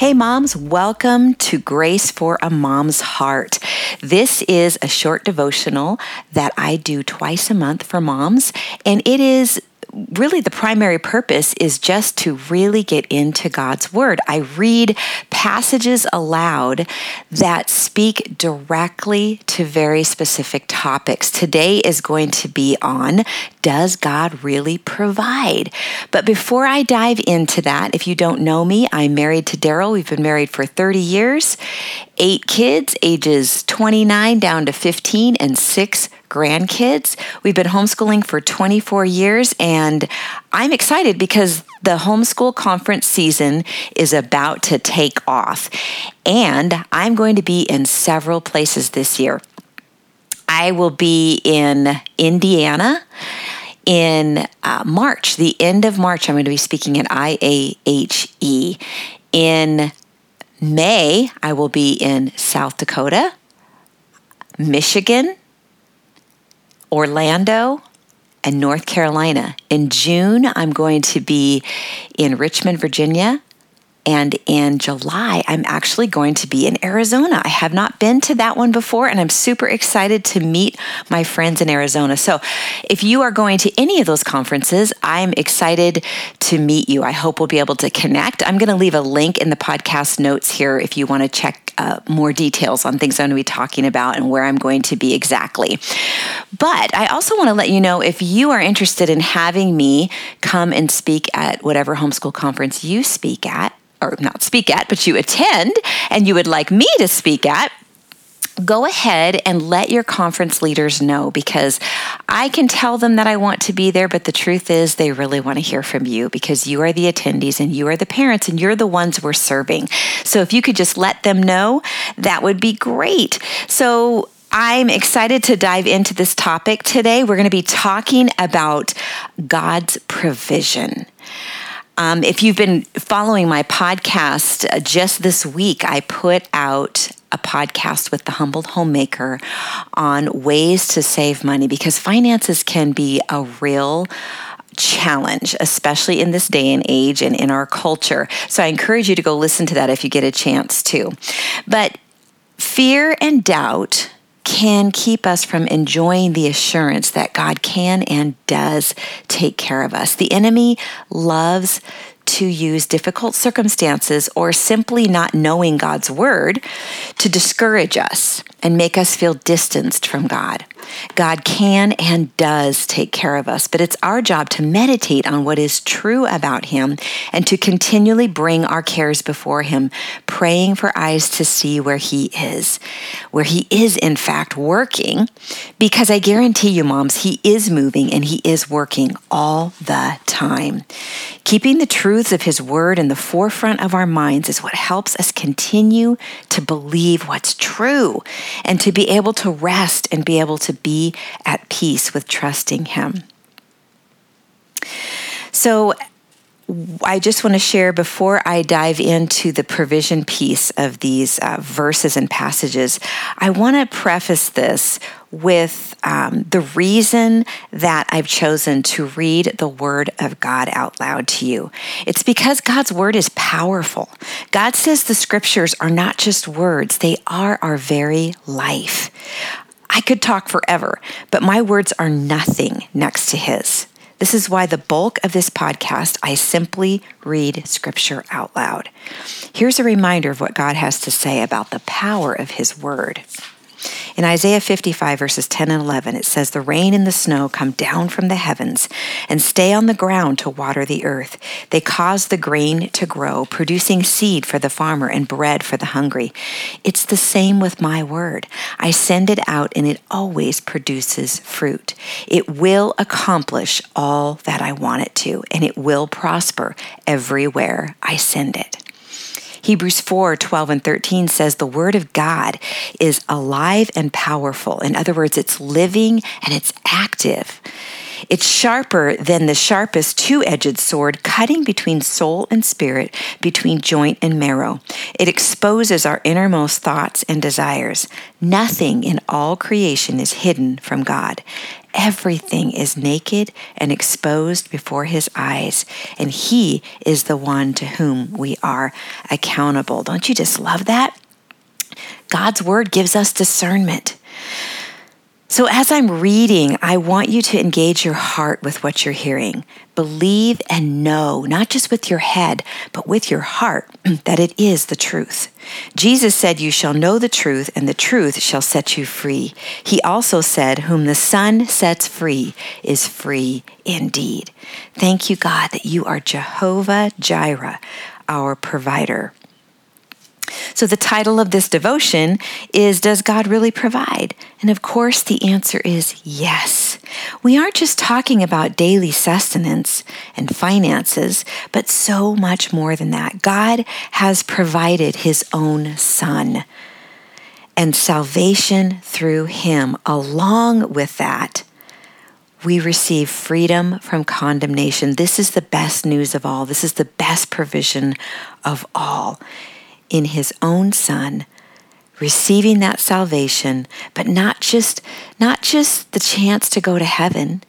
Hey, moms, welcome to Grace for a Mom's Heart. This is a short devotional that I do twice a month for moms, and it is really the primary purpose is just to really get into God's Word. I read passages aloud that speak directly to very specific topics. Today is going to be on Does God Really Provide? But before I dive into that, if you don't know me, I'm married to Daryl. We've been married for 30 years, eight kids, ages 29 down to 15, and six grandkids. We've been homeschooling for 24 years, and I'm excited because the homeschool conference season is about to take off. And I'm going to be in several places this year. I will be in Indiana in uh, March, the end of March. I'm going to be speaking at IAHE. In May, I will be in South Dakota, Michigan, Orlando, and North Carolina. In June, I'm going to be in Richmond, Virginia. And in July, I'm actually going to be in Arizona. I have not been to that one before, and I'm super excited to meet my friends in Arizona. So, if you are going to any of those conferences, I'm excited to meet you. I hope we'll be able to connect. I'm going to leave a link in the podcast notes here if you want to check uh, more details on things I'm going to be talking about and where I'm going to be exactly. But I also want to let you know if you are interested in having me come and speak at whatever homeschool conference you speak at, or not speak at, but you attend and you would like me to speak at, go ahead and let your conference leaders know because I can tell them that I want to be there, but the truth is they really want to hear from you because you are the attendees and you are the parents and you're the ones we're serving. So if you could just let them know, that would be great. So I'm excited to dive into this topic today. We're going to be talking about God's provision. Um, if you've been following my podcast, uh, just this week I put out a podcast with the humbled homemaker on ways to save money because finances can be a real challenge, especially in this day and age and in our culture. So I encourage you to go listen to that if you get a chance to. But fear and doubt can keep us from enjoying the assurance that God can and does take care of us. The enemy loves to use difficult circumstances or simply not knowing God's word to discourage us and make us feel distanced from God. God can and does take care of us, but it's our job to meditate on what is true about Him and to continually bring our cares before Him, praying for eyes to see where He is, where He is, in fact, working. Because I guarantee you, moms, He is moving and He is working all the time. Keeping the truths of His Word in the forefront of our minds is what helps us continue to believe what's true and to be able to rest and be able to be at peace with trusting Him. So, I just want to share before I dive into the provision piece of these uh, verses and passages, I want to preface this with um, the reason that I've chosen to read the Word of God out loud to you. It's because God's Word is powerful. God says the Scriptures are not just words, they are our very life. I could talk forever, but my words are nothing next to His. This is why the bulk of this podcast, I simply read scripture out loud. Here's a reminder of what God has to say about the power of His Word. In Isaiah 55, verses 10 and 11, it says, The rain and the snow come down from the heavens and stay on the ground to water the earth. They cause the grain to grow, producing seed for the farmer and bread for the hungry. It's the same with my word. I send it out and it always produces fruit. It will accomplish all that I want it to, and it will prosper everywhere I send it. Hebrews 4 12 and 13 says the word of God is alive and powerful. In other words, it's living and it's active. It's sharper than the sharpest two edged sword, cutting between soul and spirit, between joint and marrow. It exposes our innermost thoughts and desires. Nothing in all creation is hidden from God. Everything is naked and exposed before his eyes, and he is the one to whom we are accountable. Don't you just love that? God's word gives us discernment. So, as I'm reading, I want you to engage your heart with what you're hearing. Believe and know, not just with your head, but with your heart, that it is the truth. Jesus said, You shall know the truth, and the truth shall set you free. He also said, Whom the Son sets free is free indeed. Thank you, God, that you are Jehovah Jireh, our provider. So, the title of this devotion is Does God Really Provide? And of course, the answer is yes. We aren't just talking about daily sustenance and finances, but so much more than that. God has provided His own Son and salvation through Him. Along with that, we receive freedom from condemnation. This is the best news of all. This is the best provision of all in his own son receiving that salvation but not just not just the chance to go to heaven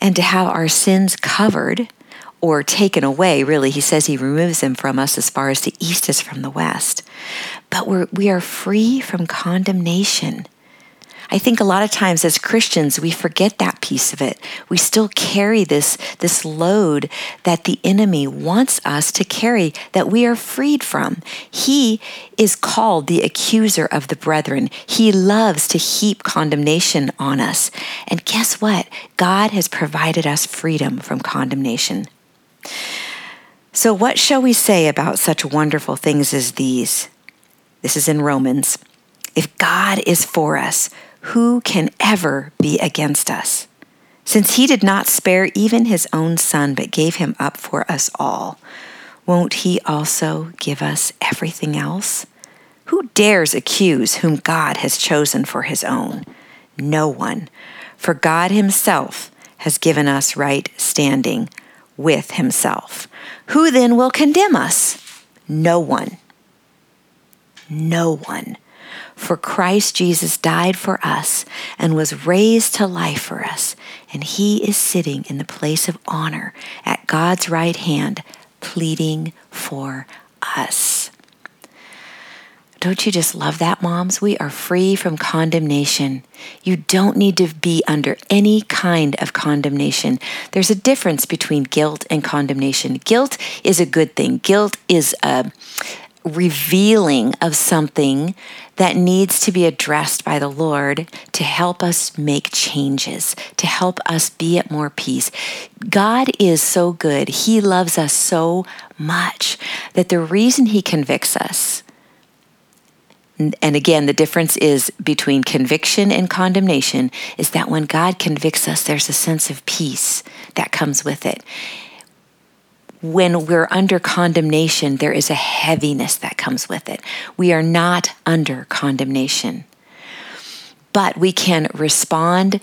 and to have our sins covered or taken away. Really he says he removes them from us as far as the east is from the west. But we're, we are free from condemnation I think a lot of times as Christians, we forget that piece of it. We still carry this, this load that the enemy wants us to carry that we are freed from. He is called the accuser of the brethren. He loves to heap condemnation on us. And guess what? God has provided us freedom from condemnation. So, what shall we say about such wonderful things as these? This is in Romans. If God is for us, who can ever be against us? Since he did not spare even his own son, but gave him up for us all, won't he also give us everything else? Who dares accuse whom God has chosen for his own? No one, for God himself has given us right standing with himself. Who then will condemn us? No one. No one. For Christ Jesus died for us and was raised to life for us, and he is sitting in the place of honor at God's right hand, pleading for us. Don't you just love that, moms? We are free from condemnation. You don't need to be under any kind of condemnation. There's a difference between guilt and condemnation. Guilt is a good thing, guilt is a revealing of something that needs to be addressed by the Lord to help us make changes, to help us be at more peace. God is so good. He loves us so much that the reason He convicts us, and again, the difference is between conviction and condemnation is that when God convicts us, there's a sense of peace that comes with it when we're under condemnation, there is a heaviness that comes with it. We are not under condemnation, but we can respond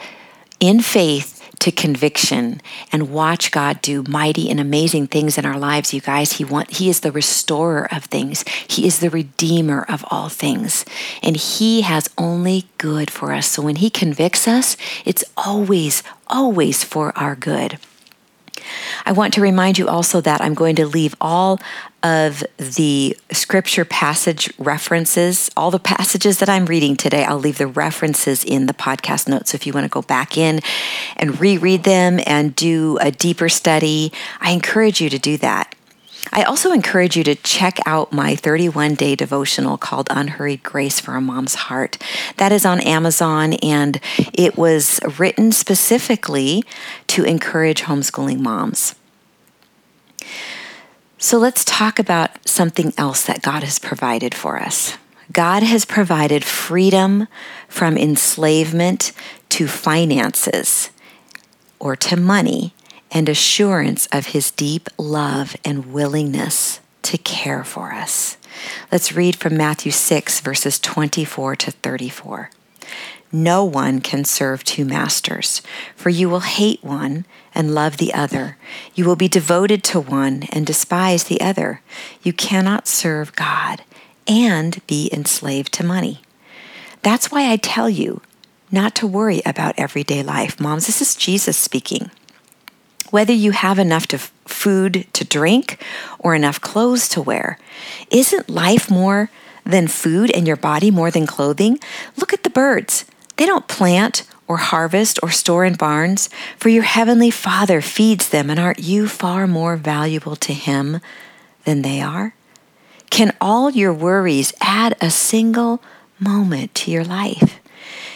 in faith to conviction and watch God do mighty and amazing things in our lives, you guys. He want he is the restorer of things. He is the redeemer of all things. And he has only good for us. So when he convicts us, it's always always for our good. I want to remind you also that I'm going to leave all of the scripture passage references, all the passages that I'm reading today, I'll leave the references in the podcast notes. So if you want to go back in and reread them and do a deeper study, I encourage you to do that. I also encourage you to check out my 31 day devotional called Unhurried Grace for a Mom's Heart. That is on Amazon and it was written specifically to encourage homeschooling moms. So let's talk about something else that God has provided for us. God has provided freedom from enslavement to finances or to money and assurance of his deep love and willingness to care for us. Let's read from Matthew 6, verses 24 to 34. No one can serve two masters, for you will hate one and love the other. You will be devoted to one and despise the other. You cannot serve God and be enslaved to money. That's why I tell you not to worry about everyday life. Moms, this is Jesus speaking. Whether you have enough to food to drink or enough clothes to wear, isn't life more than food and your body more than clothing? Look at the birds. They don't plant or harvest or store in barns, for your heavenly Father feeds them, and aren't you far more valuable to Him than they are? Can all your worries add a single moment to your life?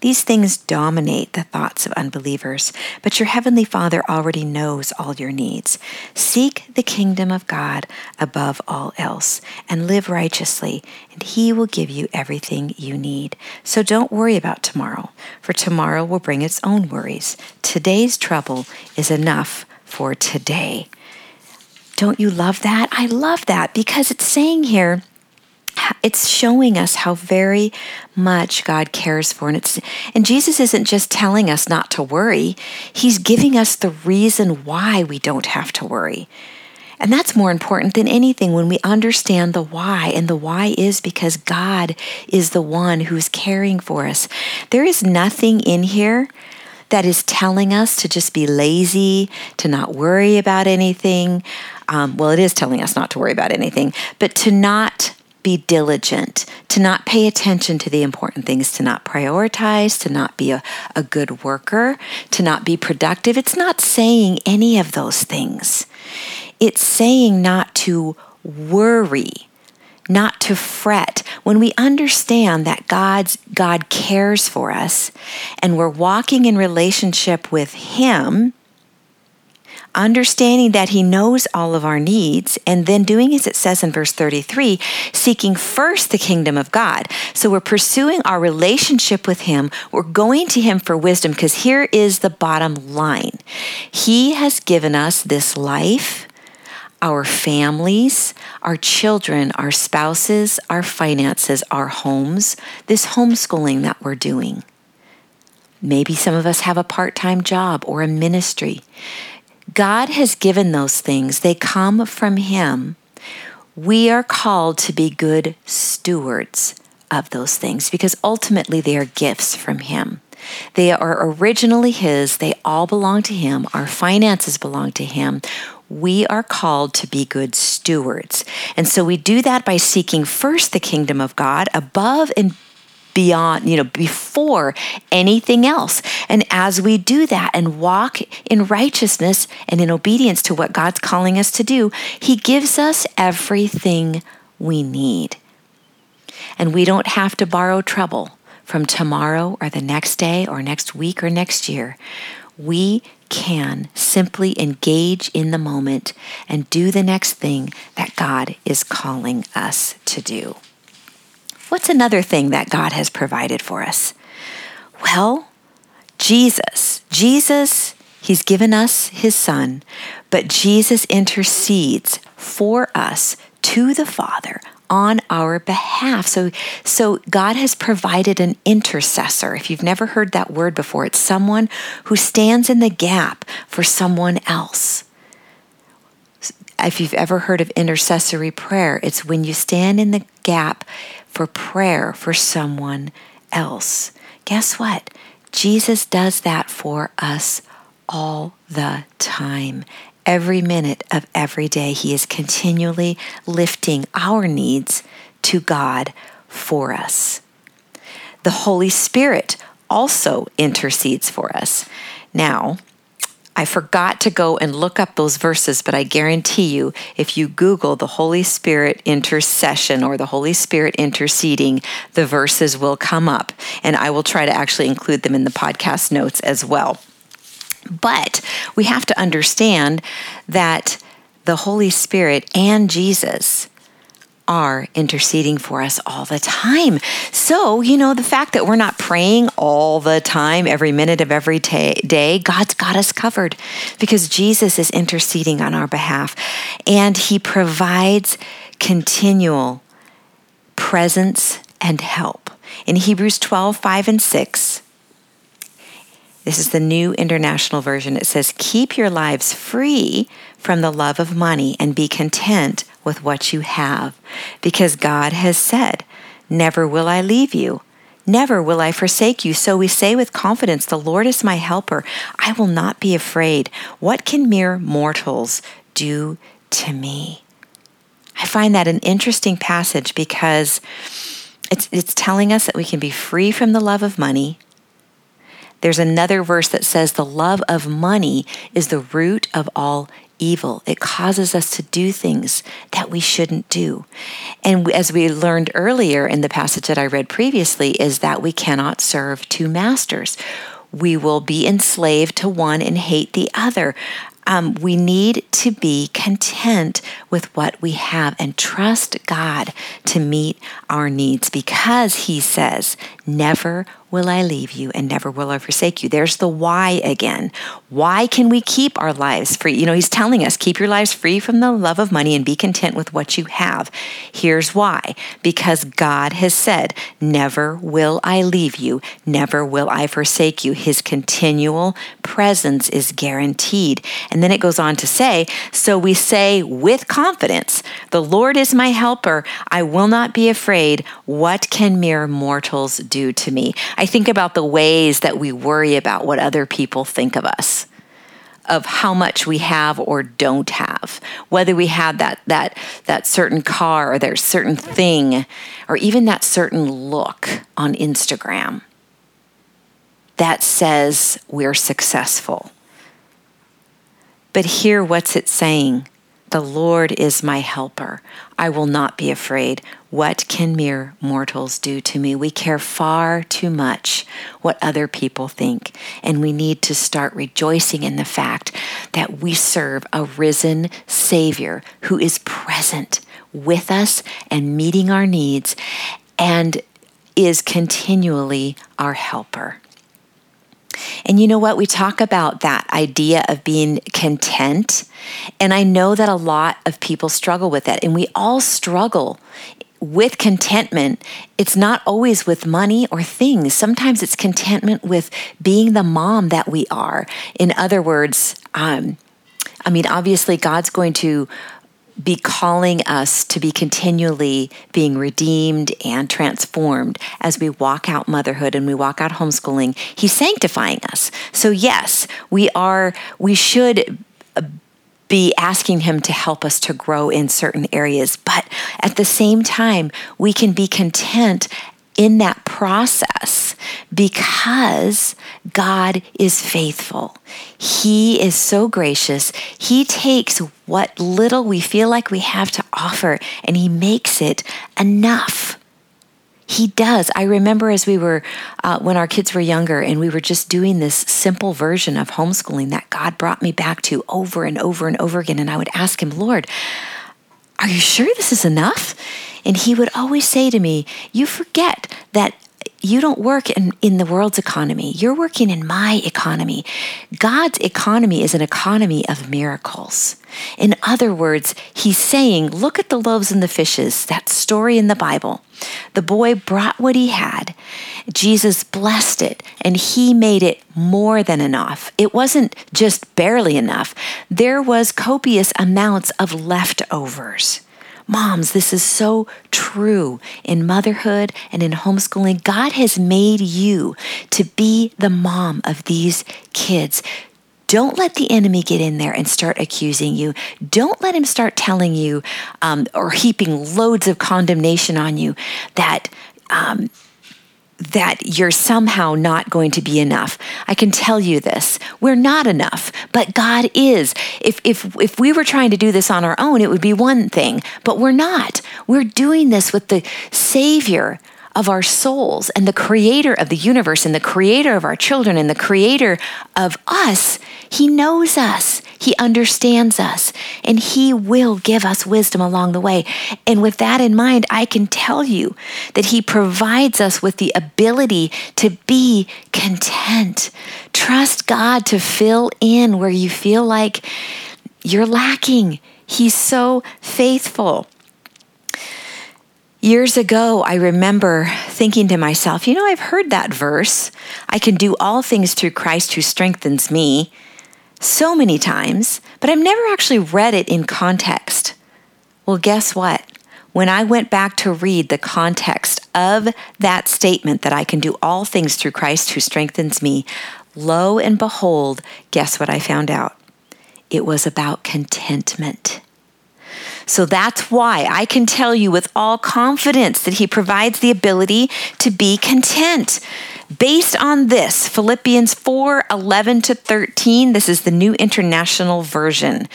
These things dominate the thoughts of unbelievers, but your heavenly Father already knows all your needs. Seek the kingdom of God above all else and live righteously, and He will give you everything you need. So don't worry about tomorrow, for tomorrow will bring its own worries. Today's trouble is enough for today. Don't you love that? I love that because it's saying here, it's showing us how very much God cares for and it's and Jesus isn't just telling us not to worry. He's giving us the reason why we don't have to worry. And that's more important than anything when we understand the why and the why is because God is the one who's caring for us. There is nothing in here that is telling us to just be lazy, to not worry about anything. Um, well, it is telling us not to worry about anything, but to not be diligent, to not pay attention to the important things, to not prioritize, to not be a, a good worker, to not be productive. It's not saying any of those things. It's saying not to worry, not to fret. When we understand that God's God cares for us and we're walking in relationship with him, understanding that He knows all of our needs, and then doing as it says in verse 33 seeking first the kingdom of God. So we're pursuing our relationship with Him. We're going to Him for wisdom because here is the bottom line He has given us this life. Our families, our children, our spouses, our finances, our homes, this homeschooling that we're doing. Maybe some of us have a part time job or a ministry. God has given those things, they come from Him. We are called to be good stewards of those things because ultimately they are gifts from Him. They are originally His, they all belong to Him, our finances belong to Him. We are called to be good stewards. And so we do that by seeking first the kingdom of God above and beyond, you know, before anything else. And as we do that and walk in righteousness and in obedience to what God's calling us to do, He gives us everything we need. And we don't have to borrow trouble from tomorrow or the next day or next week or next year. We can simply engage in the moment and do the next thing that God is calling us to do. What's another thing that God has provided for us? Well, Jesus. Jesus, He's given us His Son, but Jesus intercedes for us to the Father on our behalf. So, so God has provided an intercessor. If you've never heard that word before, it's someone who stands in the gap for someone else. If you've ever heard of intercessory prayer, it's when you stand in the gap for prayer for someone else. Guess what? Jesus does that for us all the time. Every minute of every day, He is continually lifting our needs to God for us. The Holy Spirit also intercedes for us. Now, I forgot to go and look up those verses, but I guarantee you, if you Google the Holy Spirit intercession or the Holy Spirit interceding, the verses will come up. And I will try to actually include them in the podcast notes as well. But we have to understand that the Holy Spirit and Jesus are interceding for us all the time. So, you know, the fact that we're not praying all the time, every minute of every t- day, God's got us covered because Jesus is interceding on our behalf and he provides continual presence and help. In Hebrews 12, 5 and 6, this is the new international version. It says, Keep your lives free from the love of money and be content with what you have, because God has said, Never will I leave you. Never will I forsake you. So we say with confidence, The Lord is my helper. I will not be afraid. What can mere mortals do to me? I find that an interesting passage because it's, it's telling us that we can be free from the love of money there's another verse that says, The love of money is the root of all evil. It causes us to do things that we shouldn't do. And as we learned earlier in the passage that I read previously, is that we cannot serve two masters. We will be enslaved to one and hate the other. Um, we need to be content with what we have and trust God to meet our needs because He says, Never will I leave you and never will I forsake you. There's the why again. Why can we keep our lives free? You know, he's telling us keep your lives free from the love of money and be content with what you have. Here's why because God has said, Never will I leave you, never will I forsake you. His continual presence is guaranteed. And then it goes on to say, So we say with confidence, The Lord is my helper. I will not be afraid. What can mere mortals do to me? I think about the ways that we worry about what other people think of us of how much we have or don't have. Whether we have that that that certain car or that certain thing or even that certain look on Instagram that says we're successful. But here what's it saying the Lord is my helper. I will not be afraid. What can mere mortals do to me? We care far too much what other people think, and we need to start rejoicing in the fact that we serve a risen Savior who is present with us and meeting our needs and is continually our helper. And you know what? We talk about that idea of being content. And I know that a lot of people struggle with that. And we all struggle with contentment. It's not always with money or things. Sometimes it's contentment with being the mom that we are. In other words, um, I mean, obviously, God's going to be calling us to be continually being redeemed and transformed as we walk out motherhood and we walk out homeschooling. He's sanctifying us. So yes, we are we should uh, be asking him to help us to grow in certain areas, but at the same time, we can be content in that process because God is faithful. He is so gracious. He takes what little we feel like we have to offer and He makes it enough. He does. I remember as we were, uh, when our kids were younger, and we were just doing this simple version of homeschooling that God brought me back to over and over and over again. And I would ask Him, Lord, are you sure this is enough? And He would always say to me, You forget that you don't work in, in the world's economy. You're working in my economy. God's economy is an economy of miracles. In other words, he's saying, look at the loaves and the fishes, that story in the Bible. The boy brought what he had. Jesus blessed it, and he made it more than enough. It wasn't just barely enough, there was copious amounts of leftovers. Moms, this is so true in motherhood and in homeschooling. God has made you to be the mom of these kids. Don't let the enemy get in there and start accusing you. Don't let him start telling you um, or heaping loads of condemnation on you that um, that you're somehow not going to be enough. I can tell you this. We're not enough, but God is. If if if we were trying to do this on our own, it would be one thing, but we're not. We're doing this with the savior of our souls and the creator of the universe and the creator of our children and the creator of us. He knows us. He understands us and He will give us wisdom along the way. And with that in mind, I can tell you that He provides us with the ability to be content. Trust God to fill in where you feel like you're lacking. He's so faithful. Years ago, I remember thinking to myself, you know, I've heard that verse. I can do all things through Christ who strengthens me so many times, but I've never actually read it in context. Well, guess what? When I went back to read the context of that statement that I can do all things through Christ who strengthens me, lo and behold, guess what I found out? It was about contentment. So that's why I can tell you with all confidence that He provides the ability to be content. Based on this, Philippians 4 11 to 13, this is the New International Version.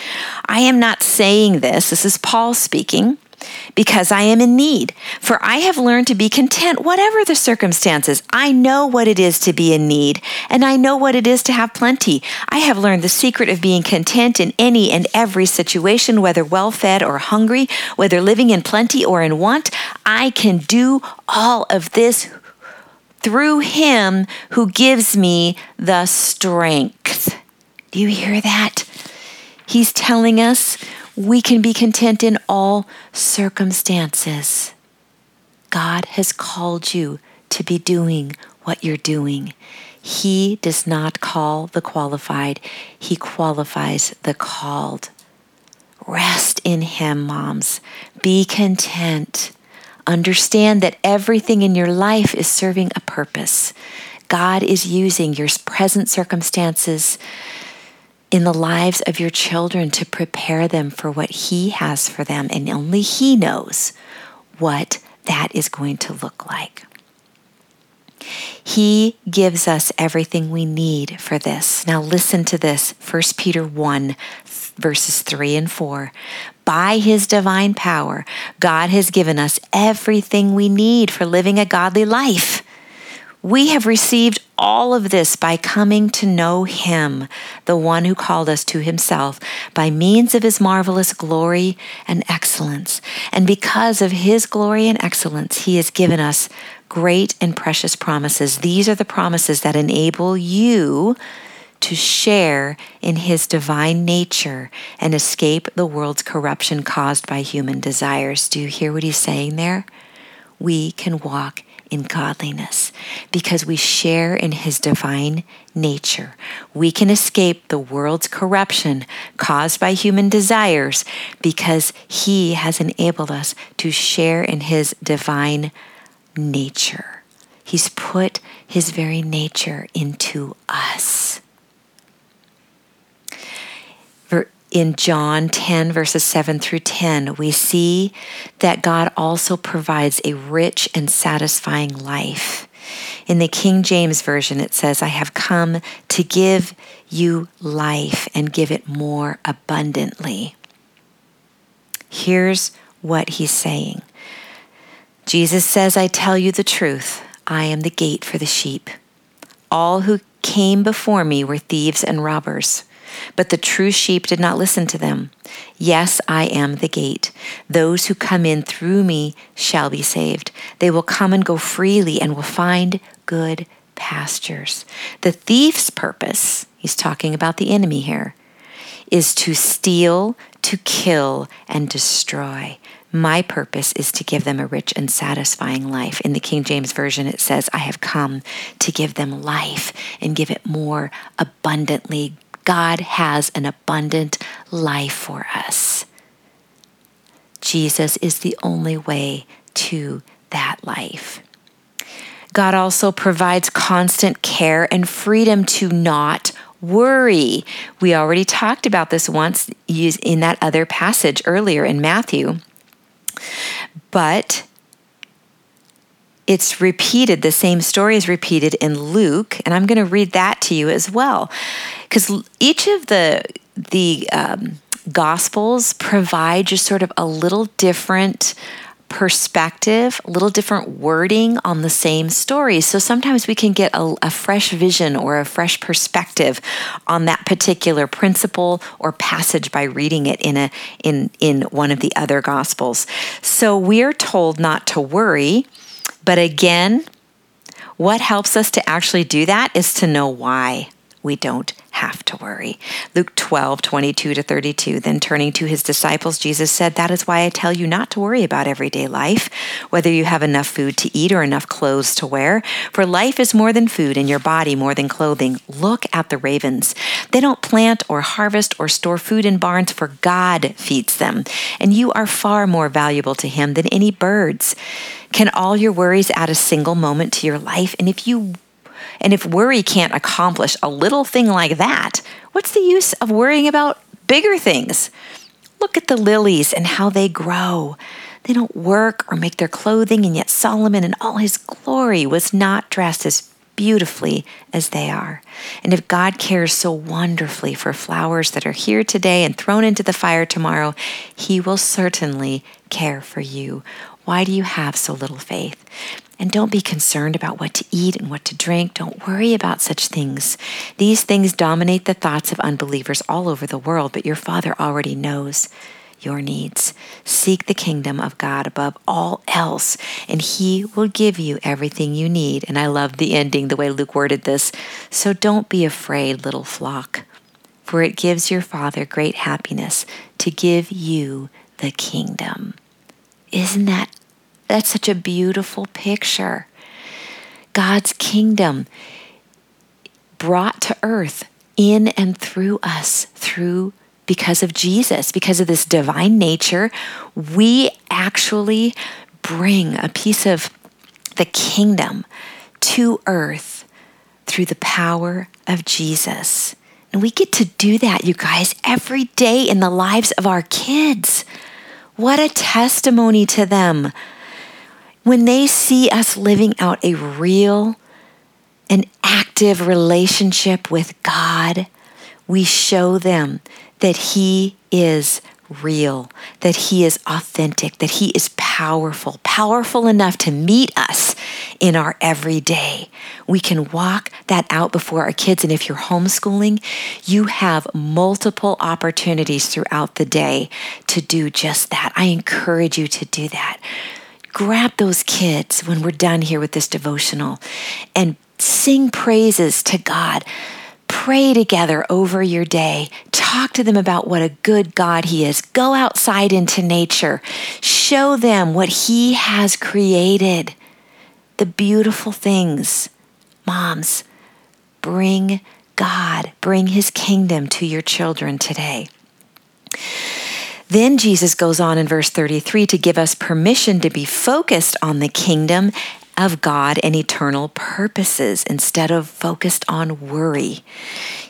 I am not saying this, this is Paul speaking because I am in need. For I have learned to be content, whatever the circumstances. I know what it is to be in need, and I know what it is to have plenty. I have learned the secret of being content in any and every situation, whether well fed or hungry, whether living in plenty or in want. I can do all of this through Him who gives me the strength. Do you hear that? He's telling us we can be content in all circumstances. God has called you to be doing what you're doing. He does not call the qualified, He qualifies the called. Rest in Him, moms. Be content. Understand that everything in your life is serving a purpose. God is using your present circumstances in the lives of your children to prepare them for what He has for them. And only He knows what that is going to look like. He gives us everything we need for this. Now, listen to this 1 Peter 1, verses 3 and 4. By his divine power, God has given us everything we need for living a godly life. We have received all of this by coming to know Him, the one who called us to Himself, by means of His marvelous glory and excellence. And because of His glory and excellence, He has given us great and precious promises. These are the promises that enable you to share in His divine nature and escape the world's corruption caused by human desires. Do you hear what He's saying there? We can walk in godliness because we share in his divine nature. We can escape the world's corruption caused by human desires because he has enabled us to share in his divine nature. He's put his very nature into us. In John 10, verses 7 through 10, we see that God also provides a rich and satisfying life. In the King James Version, it says, I have come to give you life and give it more abundantly. Here's what he's saying Jesus says, I tell you the truth. I am the gate for the sheep. All who came before me were thieves and robbers but the true sheep did not listen to them. Yes, I am the gate. Those who come in through me shall be saved. They will come and go freely and will find good pastures. The thief's purpose, he's talking about the enemy here, is to steal, to kill, and destroy. My purpose is to give them a rich and satisfying life. In the King James Version, it says, I have come to give them life and give it more abundantly. God has an abundant life for us. Jesus is the only way to that life. God also provides constant care and freedom to not worry. We already talked about this once in that other passage earlier in Matthew. But it's repeated, the same story is repeated in Luke, and I'm going to read that to you as well. Because each of the, the um, Gospels provide just sort of a little different perspective, a little different wording on the same story. So sometimes we can get a, a, fresh vision or a fresh perspective on that particular principle or passage by reading it in a in in one of the other gospels. So we're told not to worry, but again, what helps us to actually do that is to know why we don't have to worry. Luke 12, 22 to 32. Then turning to his disciples, Jesus said, That is why I tell you not to worry about everyday life, whether you have enough food to eat or enough clothes to wear. For life is more than food, and your body more than clothing. Look at the ravens. They don't plant or harvest or store food in barns, for God feeds them. And you are far more valuable to him than any birds. Can all your worries add a single moment to your life? And if you and if worry can't accomplish a little thing like that, what's the use of worrying about bigger things? Look at the lilies and how they grow. They don't work or make their clothing, and yet Solomon in all his glory was not dressed as beautifully as they are. And if God cares so wonderfully for flowers that are here today and thrown into the fire tomorrow, He will certainly care for you. Why do you have so little faith? And don't be concerned about what to eat and what to drink. Don't worry about such things. These things dominate the thoughts of unbelievers all over the world, but your Father already knows your needs. Seek the kingdom of God above all else, and He will give you everything you need. And I love the ending, the way Luke worded this. So don't be afraid, little flock, for it gives your Father great happiness to give you the kingdom. Isn't that that's such a beautiful picture. God's kingdom brought to earth in and through us through because of Jesus, because of this divine nature, we actually bring a piece of the kingdom to earth through the power of Jesus. And we get to do that, you guys, every day in the lives of our kids. What a testimony to them when they see us living out a real and active relationship with God, we show them that He is real, that He is authentic, that He is powerful, powerful enough to meet us in our everyday. We can walk that out before our kids. And if you're homeschooling, you have multiple opportunities throughout the day to do just that. I encourage you to do that grab those kids when we're done here with this devotional and sing praises to God. Pray together over your day. Talk to them about what a good God He is. Go outside into nature. Show them what He has created, the beautiful things. Moms, bring God, bring His kingdom to your children today. Then Jesus goes on in verse 33 to give us permission to be focused on the kingdom of God and eternal purposes instead of focused on worry.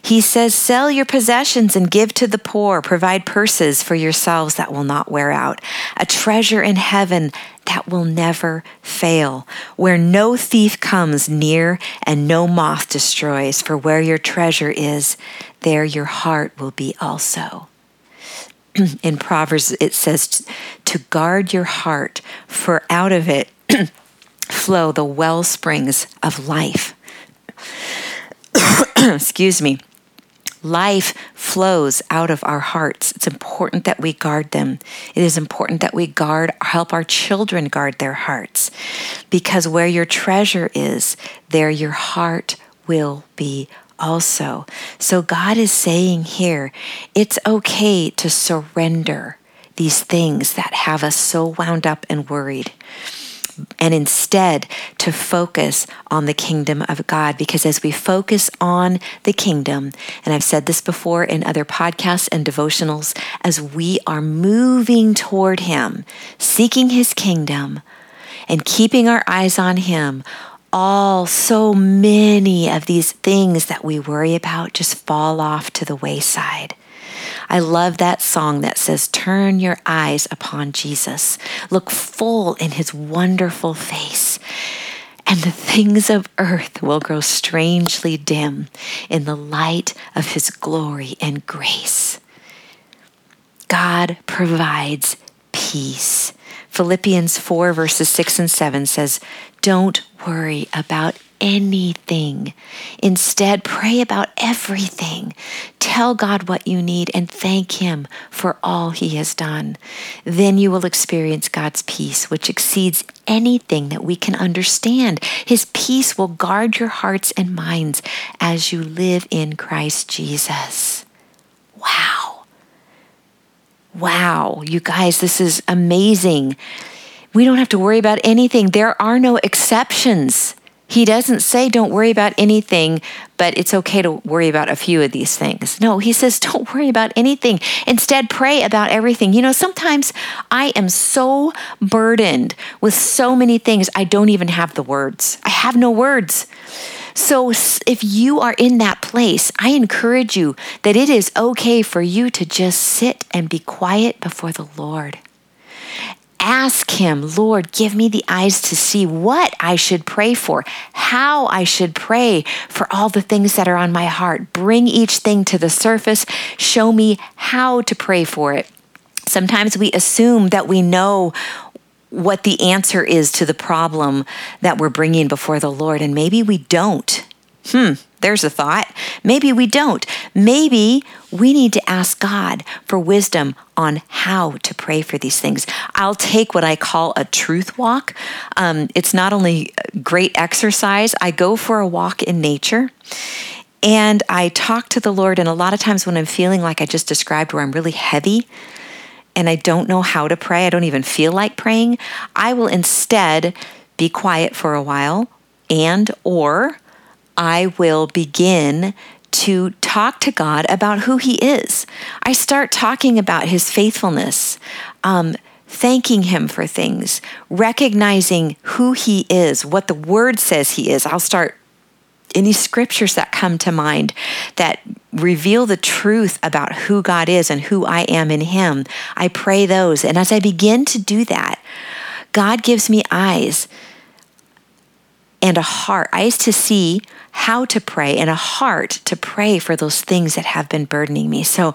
He says, Sell your possessions and give to the poor. Provide purses for yourselves that will not wear out, a treasure in heaven that will never fail, where no thief comes near and no moth destroys. For where your treasure is, there your heart will be also. in Proverbs, it says to guard your heart, for out of it flow the well springs of life. Excuse me. Life flows out of our hearts. It's important that we guard them. It is important that we guard, help our children guard their hearts. Because where your treasure is, there your heart will be also. So God is saying here, it's okay to surrender these things that have us so wound up and worried. And instead, to focus on the kingdom of God. Because as we focus on the kingdom, and I've said this before in other podcasts and devotionals, as we are moving toward Him, seeking His kingdom, and keeping our eyes on Him, all so many of these things that we worry about just fall off to the wayside. I love that song that says, Turn your eyes upon Jesus. Look full in his wonderful face. and the things of earth will grow strangely dim in the light of his glory and grace. God provides peace. Philippians 4, verses 6 and 7 says, Don't worry about anything. Instead, pray about everything. Tell God what you need and thank Him for all He has done. Then you will experience God's peace, which exceeds anything that we can understand. His peace will guard your hearts and minds as you live in Christ Jesus. Wow. Wow, you guys, this is amazing. We don't have to worry about anything. There are no exceptions. He doesn't say don't worry about anything, but it's okay to worry about a few of these things. No, he says don't worry about anything. Instead, pray about everything. You know, sometimes I am so burdened with so many things, I don't even have the words. I have no words. So, if you are in that place, I encourage you that it is okay for you to just sit and be quiet before the Lord ask Him, Lord, give me the eyes to see what I should pray for, how I should pray for all the things that are on my heart. Bring each thing to the surface. Show me how to pray for it. Sometimes we assume that we know what the answer is to the problem that we're bringing before the Lord, and maybe we don't. Hmm, there's a thought. Maybe we don't. Maybe we need to ask God for wisdom on how to pray for these things. I'll take what I call a truth walk. Um, it's not only great exercise, I go for a walk in nature. And I talk to the Lord, and a lot of times when I'm feeling like I just described, where I'm really heavy and I don't know how to pray, I don't even feel like praying, I will instead be quiet for a while and or I will begin to talk to God about who He is. I start talking about His faithfulness, um, thanking Him for things, recognizing who He is, what the Word says He is. I'll start any scriptures that come to mind that reveal the truth about who God is and who I am in Him. I pray those. And as I begin to do that, God gives me eyes and a heart, eyes to see how to pray, and a heart to pray for those things that have been burdening me. So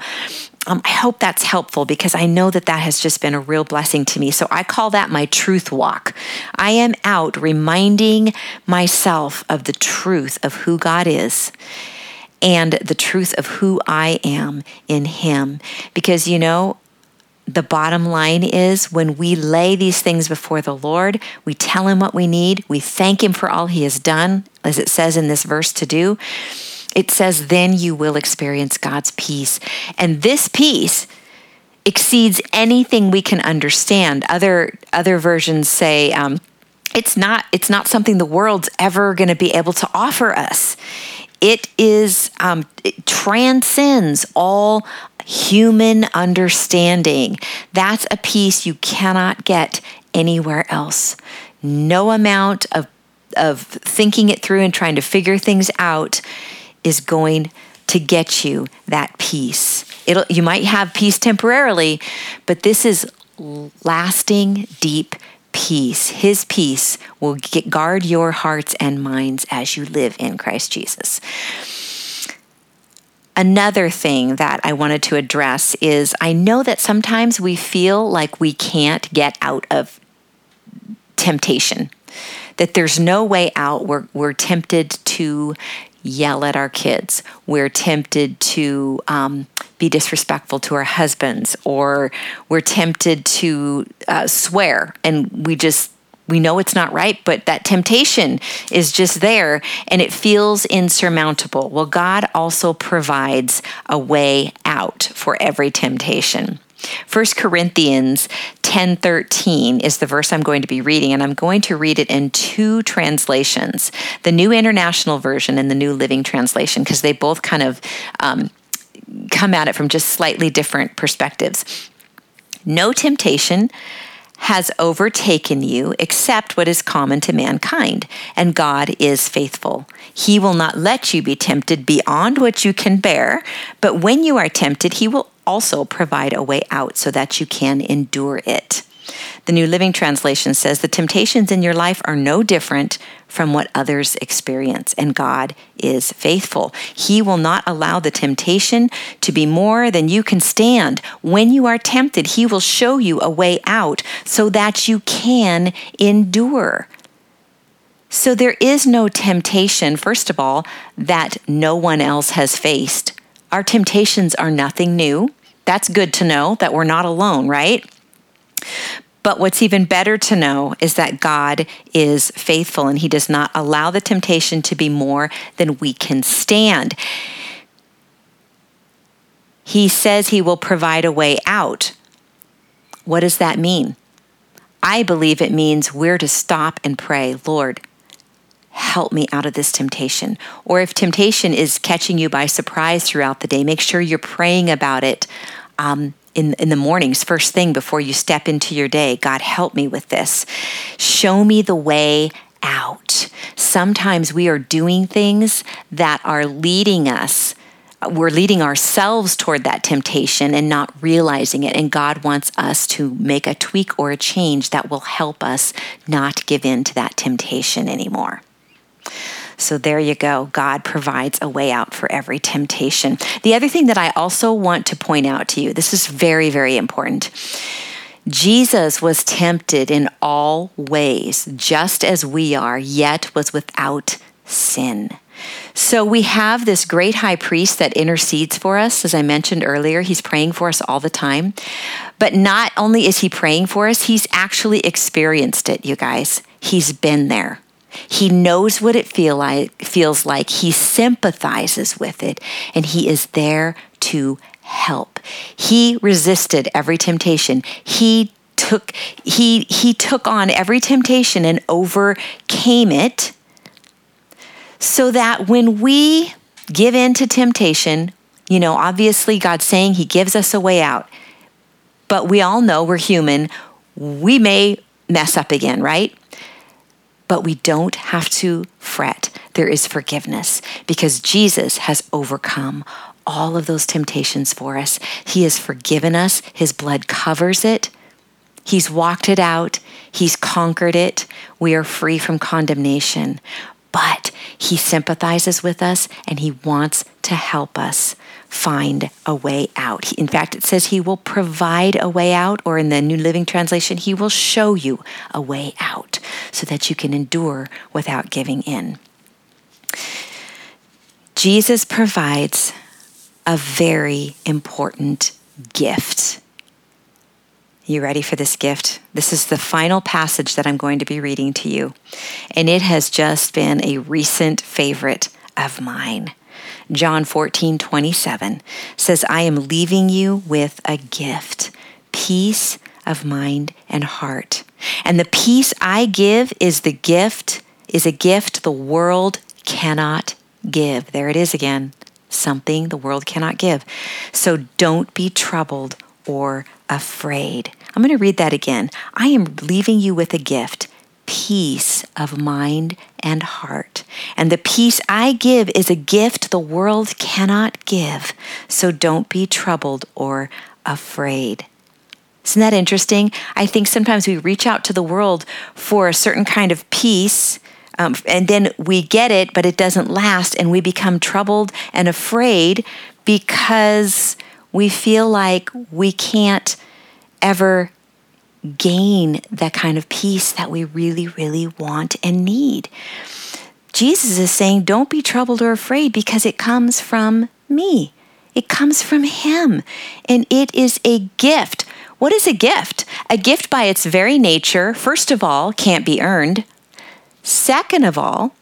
um, I hope that's helpful because I know that that has just been a real blessing to me. So I call that my truth walk. I am out reminding myself of the truth of who God is and the truth of who I am in Him. Because, you know, the bottom line is when we lay these things before the Lord, we tell Him what we need, we thank Him for all He has done, as it says in this verse to do. It says, then you will experience God's peace. And this peace exceeds anything we can understand. Other, other versions say, um, it's not it's not something the world's ever going to be able to offer us it is um, it transcends all human understanding. That's a peace you cannot get anywhere else. No amount of, of thinking it through and trying to figure things out is going to get you that peace. It'll, you might have peace temporarily, but this is lasting, deep peace. His peace will get, guard your hearts and minds as you live in Christ Jesus. Another thing that I wanted to address is I know that sometimes we feel like we can't get out of temptation, that there's no way out. We're, we're tempted to yell at our kids, we're tempted to um, be disrespectful to our husbands, or we're tempted to uh, swear, and we just we know it's not right, but that temptation is just there and it feels insurmountable. Well, God also provides a way out for every temptation. 1 Corinthians 10:13 is the verse I'm going to be reading and I'm going to read it in two translations. The New International Version and the New Living Translation because they both kind of um, come at it from just slightly different perspectives. No temptation has overtaken you except what is common to mankind, and God is faithful. He will not let you be tempted beyond what you can bear, but when you are tempted, He will also provide a way out so that you can endure it. The New Living Translation says the temptations in your life are no different from what others experience, and God is faithful. He will not allow the temptation to be more than you can stand. When you are tempted, He will show you a way out so that you can endure. So there is no temptation, first of all, that no one else has faced. Our temptations are nothing new. That's good to know that we're not alone, right? But what's even better to know is that God is faithful and He does not allow the temptation to be more than we can stand. He says He will provide a way out. What does that mean? I believe it means we're to stop and pray, Lord, help me out of this temptation. Or if temptation is catching you by surprise throughout the day, make sure you're praying about it. Um, in, in the mornings, first thing before you step into your day. God, help me with this. Show me the way out. Sometimes we are doing things that are leading us. We're leading ourselves toward that temptation and not realizing it. And God wants us to make a tweak or a change that will help us not give in to that temptation anymore. So there you go. God provides a way out for every temptation. The other thing that I also want to point out to you this is very, very important. Jesus was tempted in all ways, just as we are, yet was without sin. So we have this great high priest that intercedes for us. As I mentioned earlier, he's praying for us all the time. But not only is he praying for us, he's actually experienced it, you guys. He's been there. He knows what it feel like, feels like. He sympathizes with it, and he is there to help. He resisted every temptation. He took he he took on every temptation and overcame it so that when we give in to temptation, you know, obviously God's saying he gives us a way out. But we all know we're human. We may mess up again, right? But we don't have to fret. There is forgiveness because Jesus has overcome all of those temptations for us. He has forgiven us, His blood covers it. He's walked it out, He's conquered it. We are free from condemnation. But He sympathizes with us and He wants to help us find a way out. In fact, it says he will provide a way out, or in the New Living Translation, he will show you a way out so that you can endure without giving in. Jesus provides a very important gift. You ready for this gift? This is the final passage that I'm going to be reading to you, and it has just been a recent favorite of mine. John 14, 27 says, I am leaving you with a gift, peace of mind and heart. And the peace I give is the gift, is a gift the world cannot give. There it is again. Something the world cannot give. So don't be troubled or afraid. I'm going to read that again. I am leaving you with a gift, peace of mind and heart. And the peace I give is a gift the world cannot give. So don't be troubled or afraid. Isn't that interesting? I think sometimes we reach out to the world for a certain kind of peace. Um, and then we get it, but it doesn't last, and we become troubled and afraid because we feel like we can't ever gain that kind of peace that we really, really want and need. Jesus is saying, Don't be troubled or afraid because it comes from me. It comes from Him. And it is a gift. What is a gift? A gift by its very nature, first of all, can't be earned. Second of all,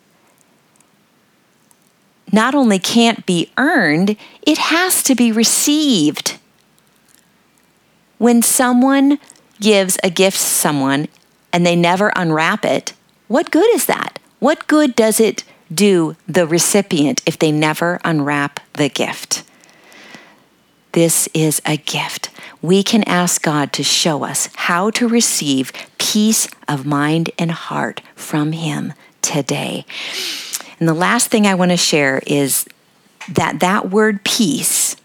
not only can't be earned, it has to be received. When someone gives a gift to someone and they never unwrap it, what good is that? What good does it do the recipient if they never unwrap the gift? This is a gift. We can ask God to show us how to receive peace of mind and heart from Him today. And the last thing I want to share is that that word peace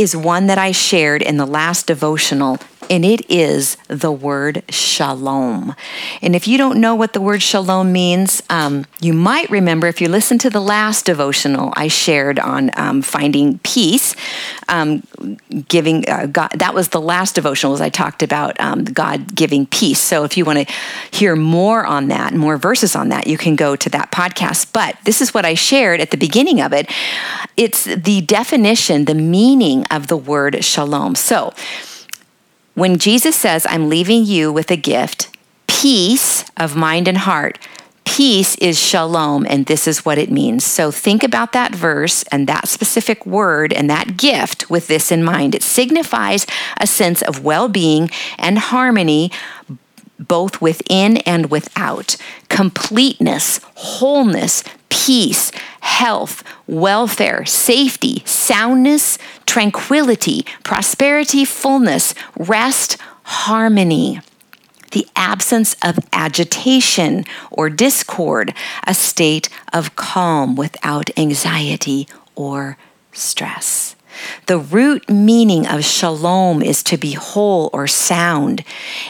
is one that I shared in the last devotional and it is the word shalom. And if you don't know what the word shalom means, um, you might remember if you listened to the last devotional I shared on um, finding peace, um, giving uh, God. That was the last devotional as I talked about um, God giving peace. So if you want to hear more on that, more verses on that, you can go to that podcast. But this is what I shared at the beginning of it. It's the definition, the meaning of the word shalom. So when Jesus says, I'm leaving you with a gift, peace of mind and heart, peace is shalom, and this is what it means. So think about that verse and that specific word and that gift with this in mind. It signifies a sense of well being and harmony both within and without, completeness, wholeness, peace, health, welfare, safety, soundness, tranquility, prosperity, fullness, rest, harmony. The absence of agitation or discord, a state of calm without anxiety or stress. The root meaning of shalom is to be whole or sound,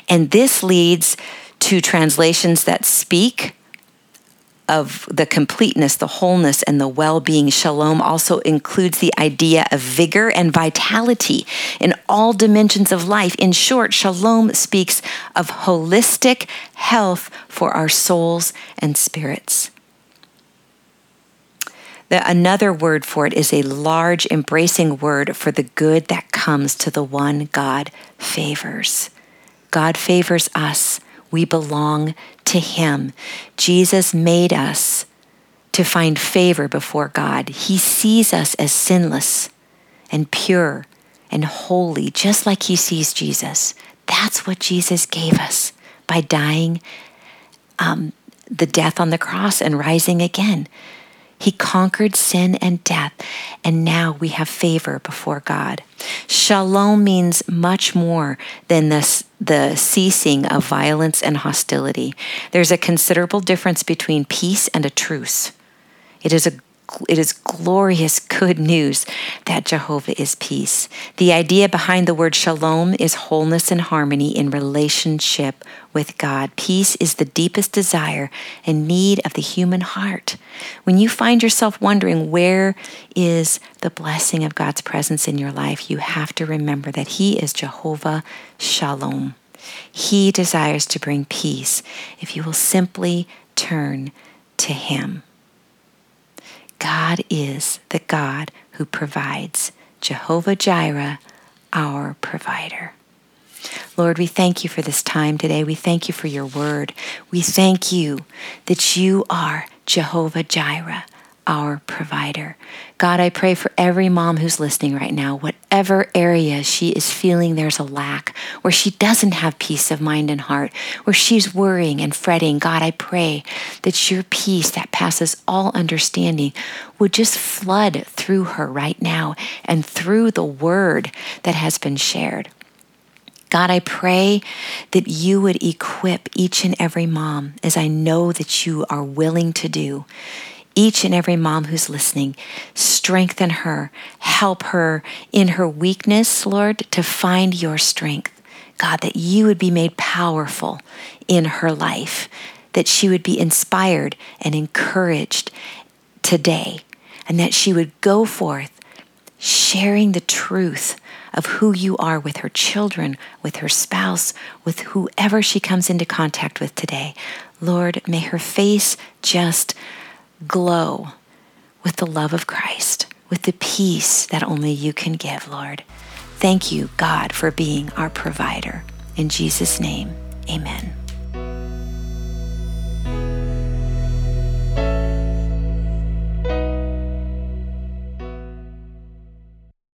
and this leads to translations that speak of the completeness, the wholeness, and the well being. Shalom also includes the idea of vigor and vitality in all dimensions of life. In short, shalom speaks of holistic health for our souls and spirits. The, another word for it is a large, embracing word for the good that comes to the one God favors. God favors us. We belong to Him. Jesus made us to find favor before God. He sees us as sinless and pure and holy, just like He sees Jesus. That's what Jesus gave us by dying um, the death on the cross and rising again. He conquered sin and death, and now we have favor before God. Shalom means much more than this, the ceasing of violence and hostility. There's a considerable difference between peace and a truce. It is a it is glorious good news that Jehovah is peace. The idea behind the word shalom is wholeness and harmony in relationship with God. Peace is the deepest desire and need of the human heart. When you find yourself wondering where is the blessing of God's presence in your life, you have to remember that He is Jehovah Shalom. He desires to bring peace if you will simply turn to Him. God is the God who provides, Jehovah Jireh, our provider. Lord, we thank you for this time today. We thank you for your word. We thank you that you are Jehovah Jireh, our provider. God, I pray for every mom who's listening right now, whatever area she is feeling there's a lack, where she doesn't have peace of mind and heart, where she's worrying and fretting. God, I pray that your peace that passes all understanding would just flood through her right now and through the word that has been shared. God, I pray that you would equip each and every mom, as I know that you are willing to do each and every mom who's listening. Strengthen her, help her in her weakness, Lord, to find your strength. God, that you would be made powerful in her life, that she would be inspired and encouraged today, and that she would go forth sharing the truth of who you are with her children, with her spouse, with whoever she comes into contact with today. Lord, may her face just glow with the love of Christ, with the peace that only you can give, Lord. Thank you, God, for being our provider. In Jesus' name, amen.